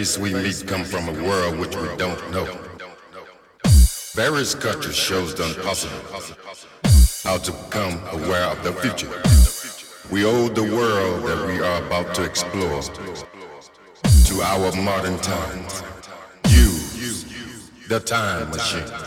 Face we meet come from a world which we don't know. Various cultures shows the impossible. How to become aware of the future. We owe the world that we are about to explore to our modern times. You, the time machine.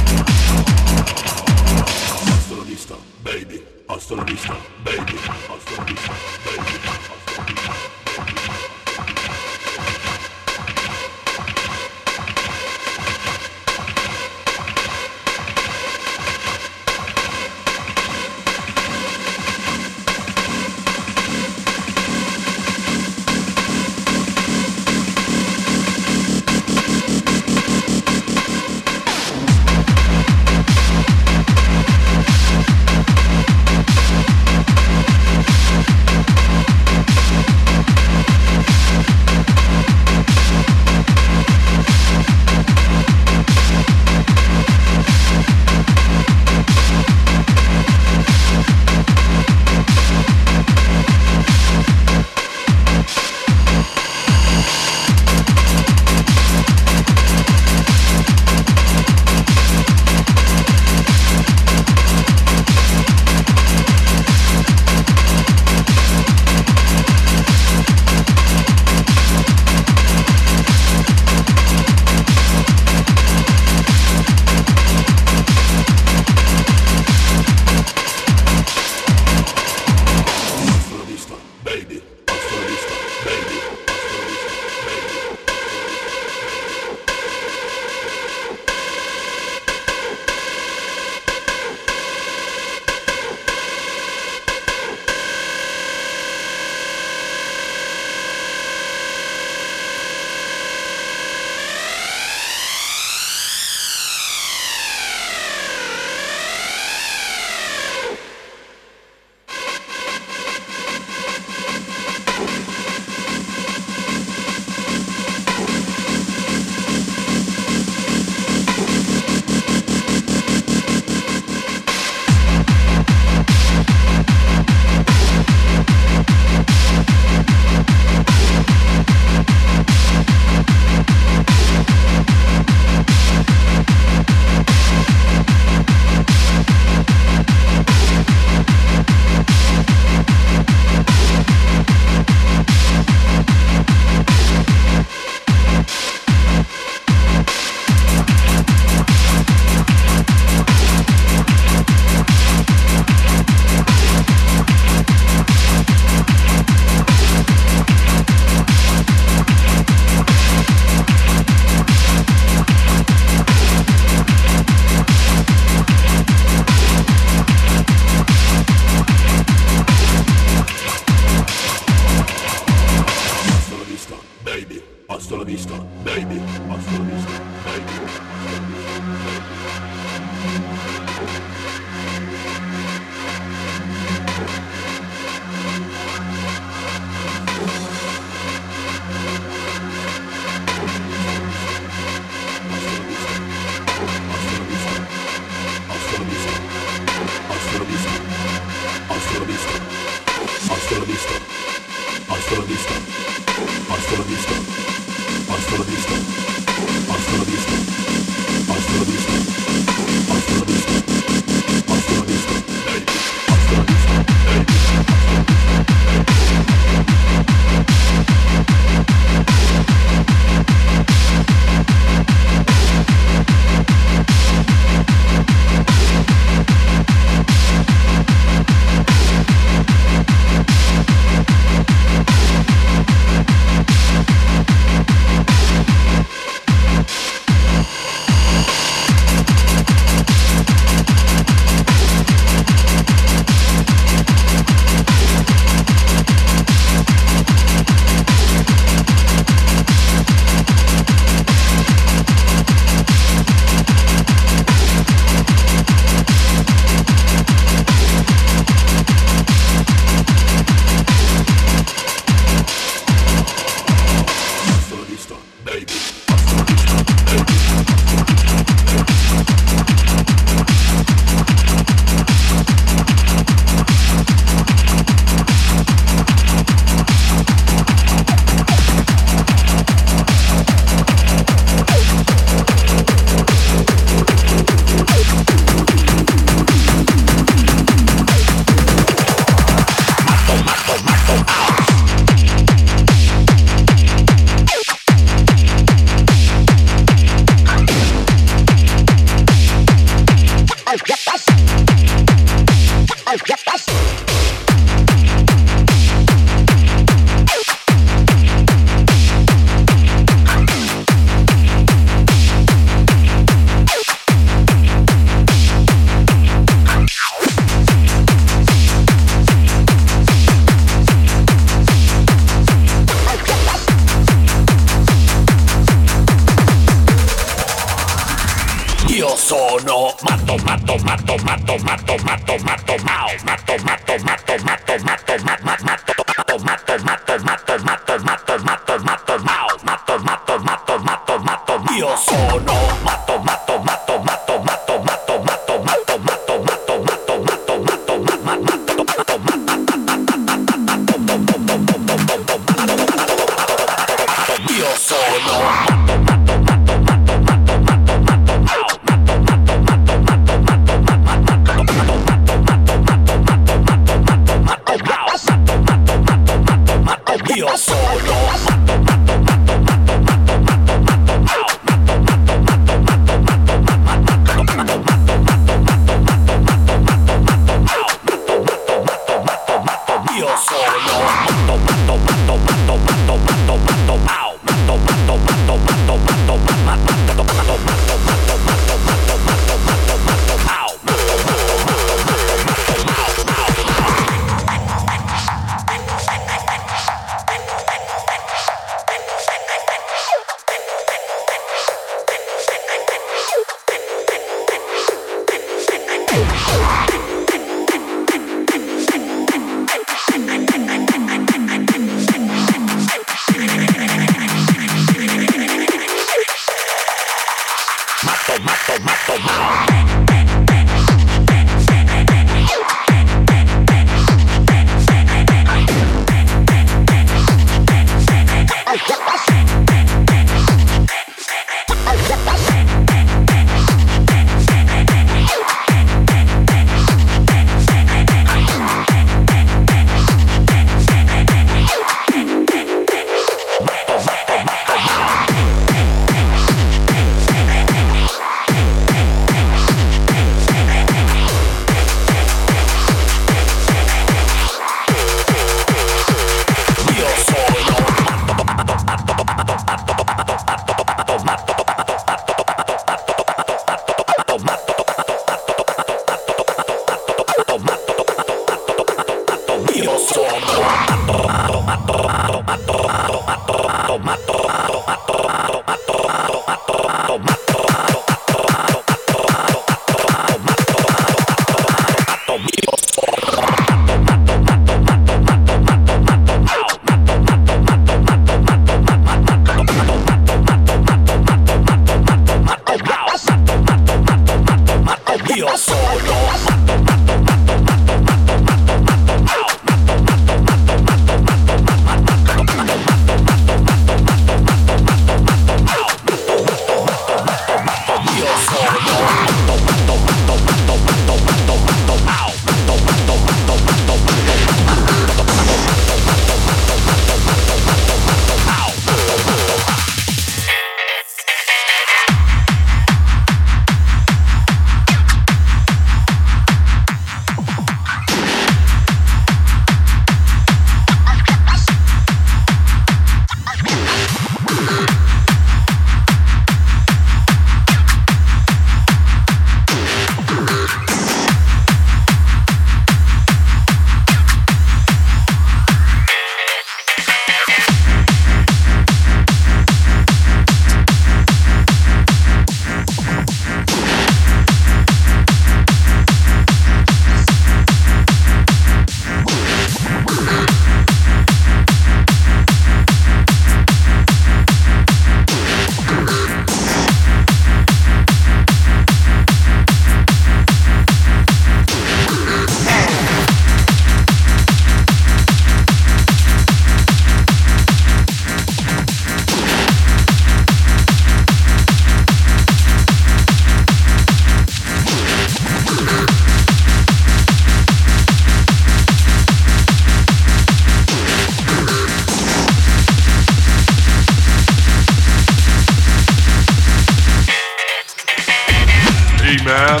Man.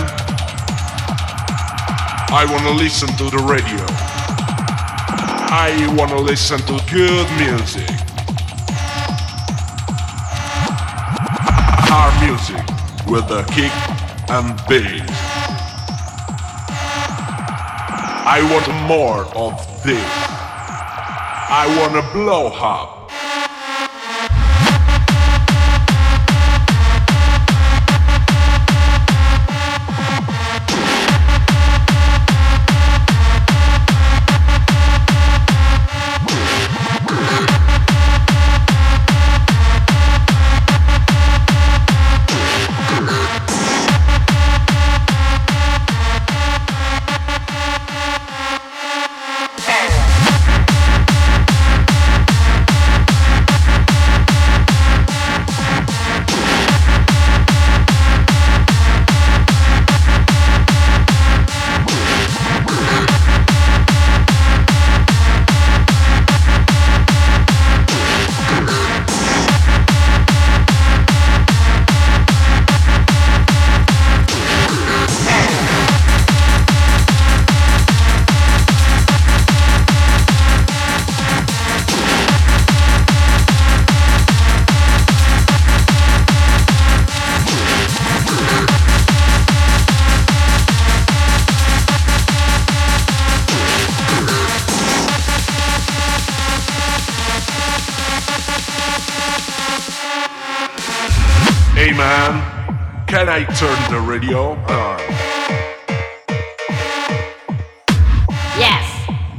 I wanna listen to the radio. I wanna listen to good music. Hard music with a kick and bass. I want more of this. I wanna blow up. Radio on? Yes,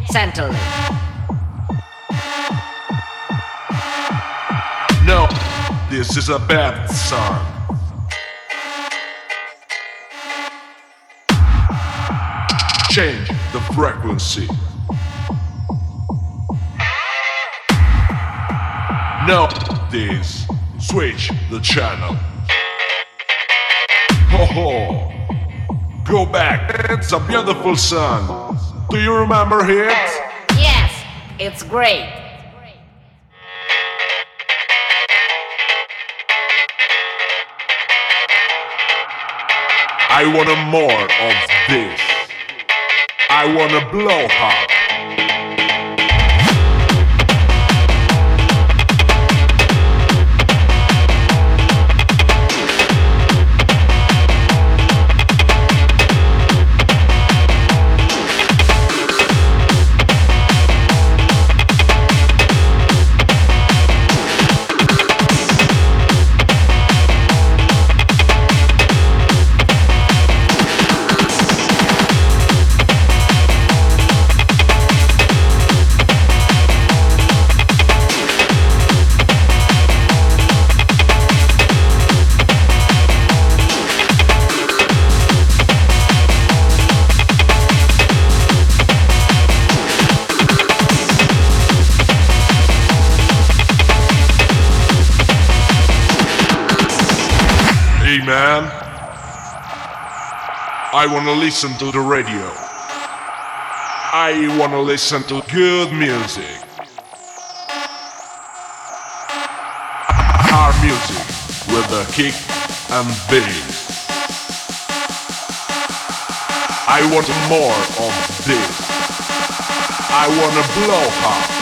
certainly. No, this is a bad song. Change the frequency. No, this. Switch the channel. Ho. Go back. It's a beautiful song. Do you remember it? Yes, it's great. I want more of this. I want to blow up. I wanna listen to the radio. I wanna listen to good music. Hard music with a kick and bass. I want more of this. I wanna blow up.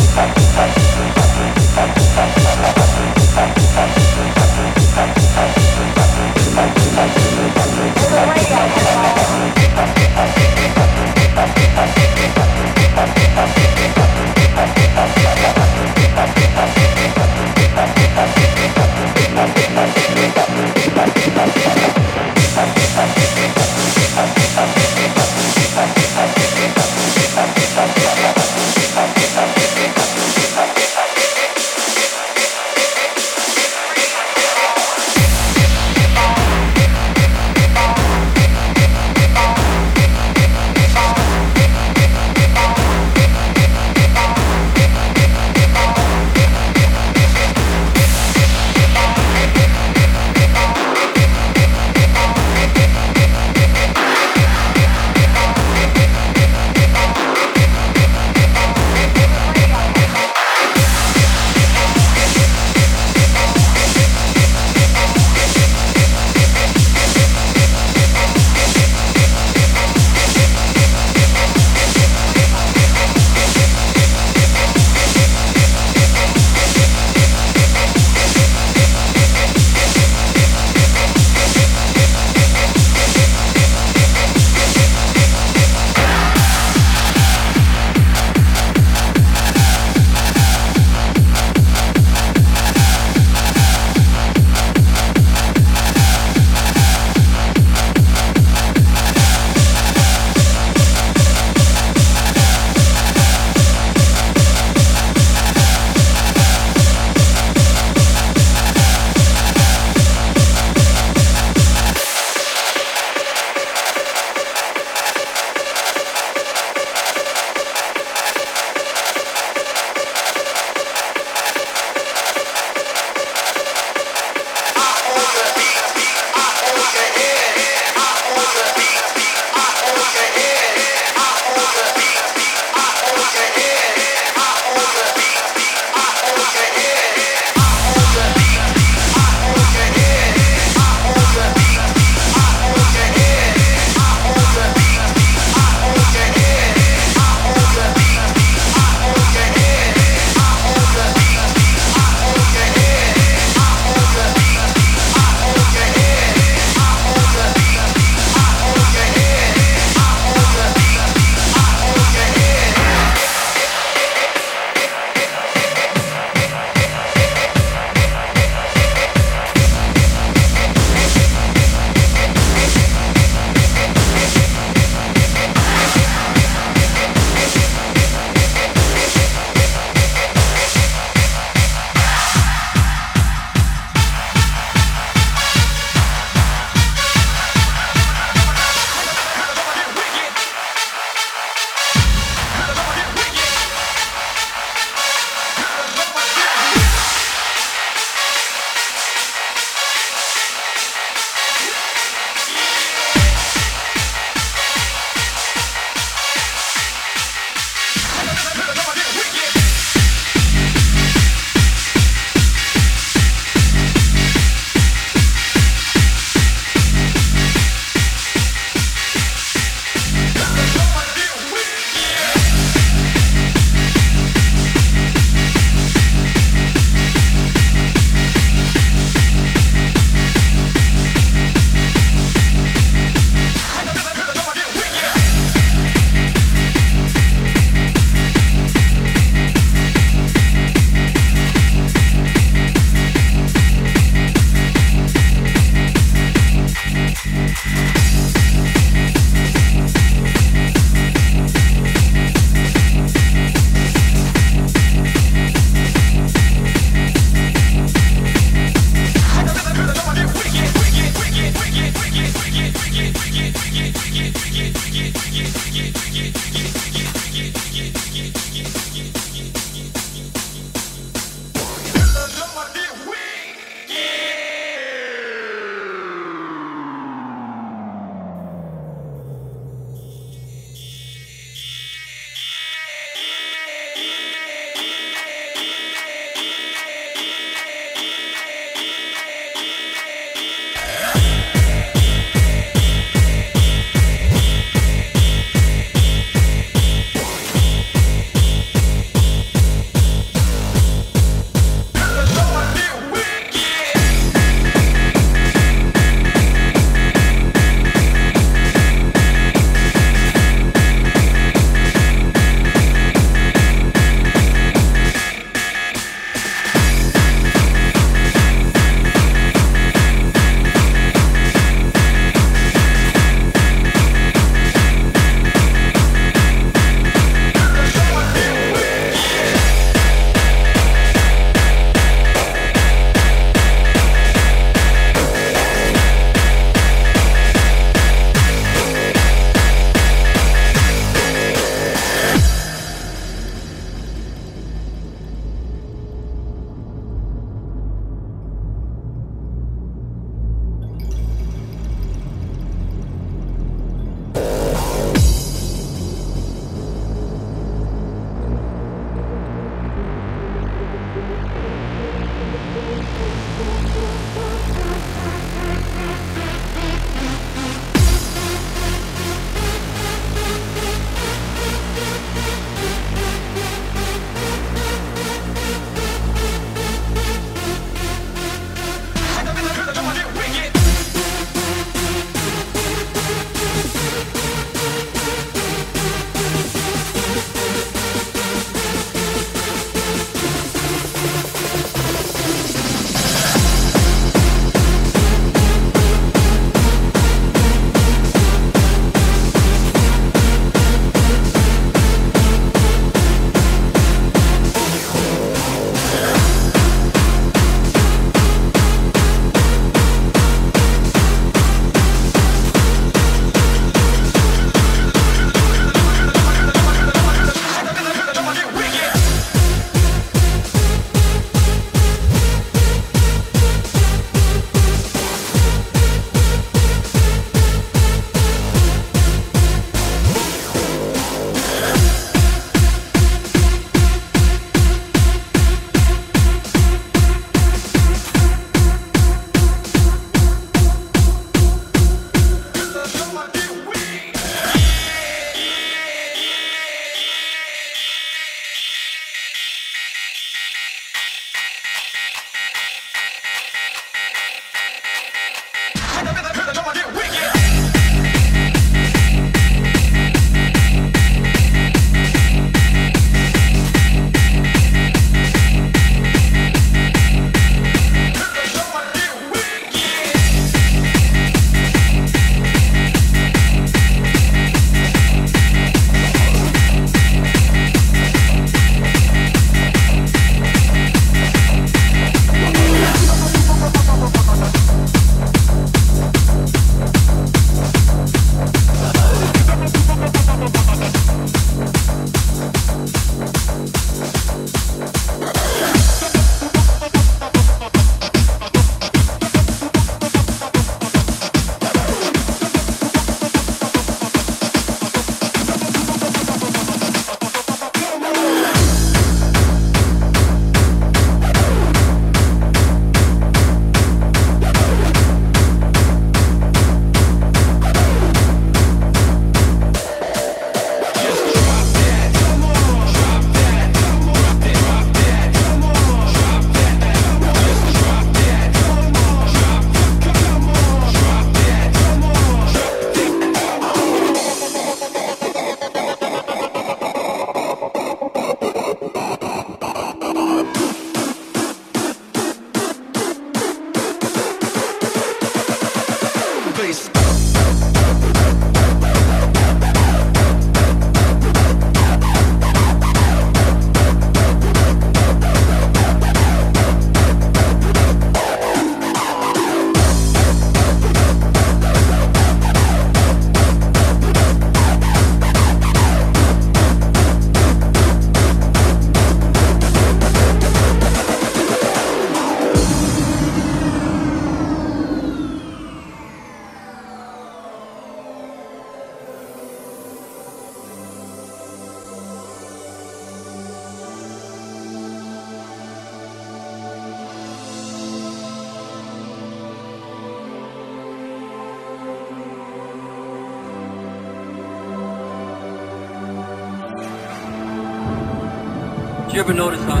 Ever notice how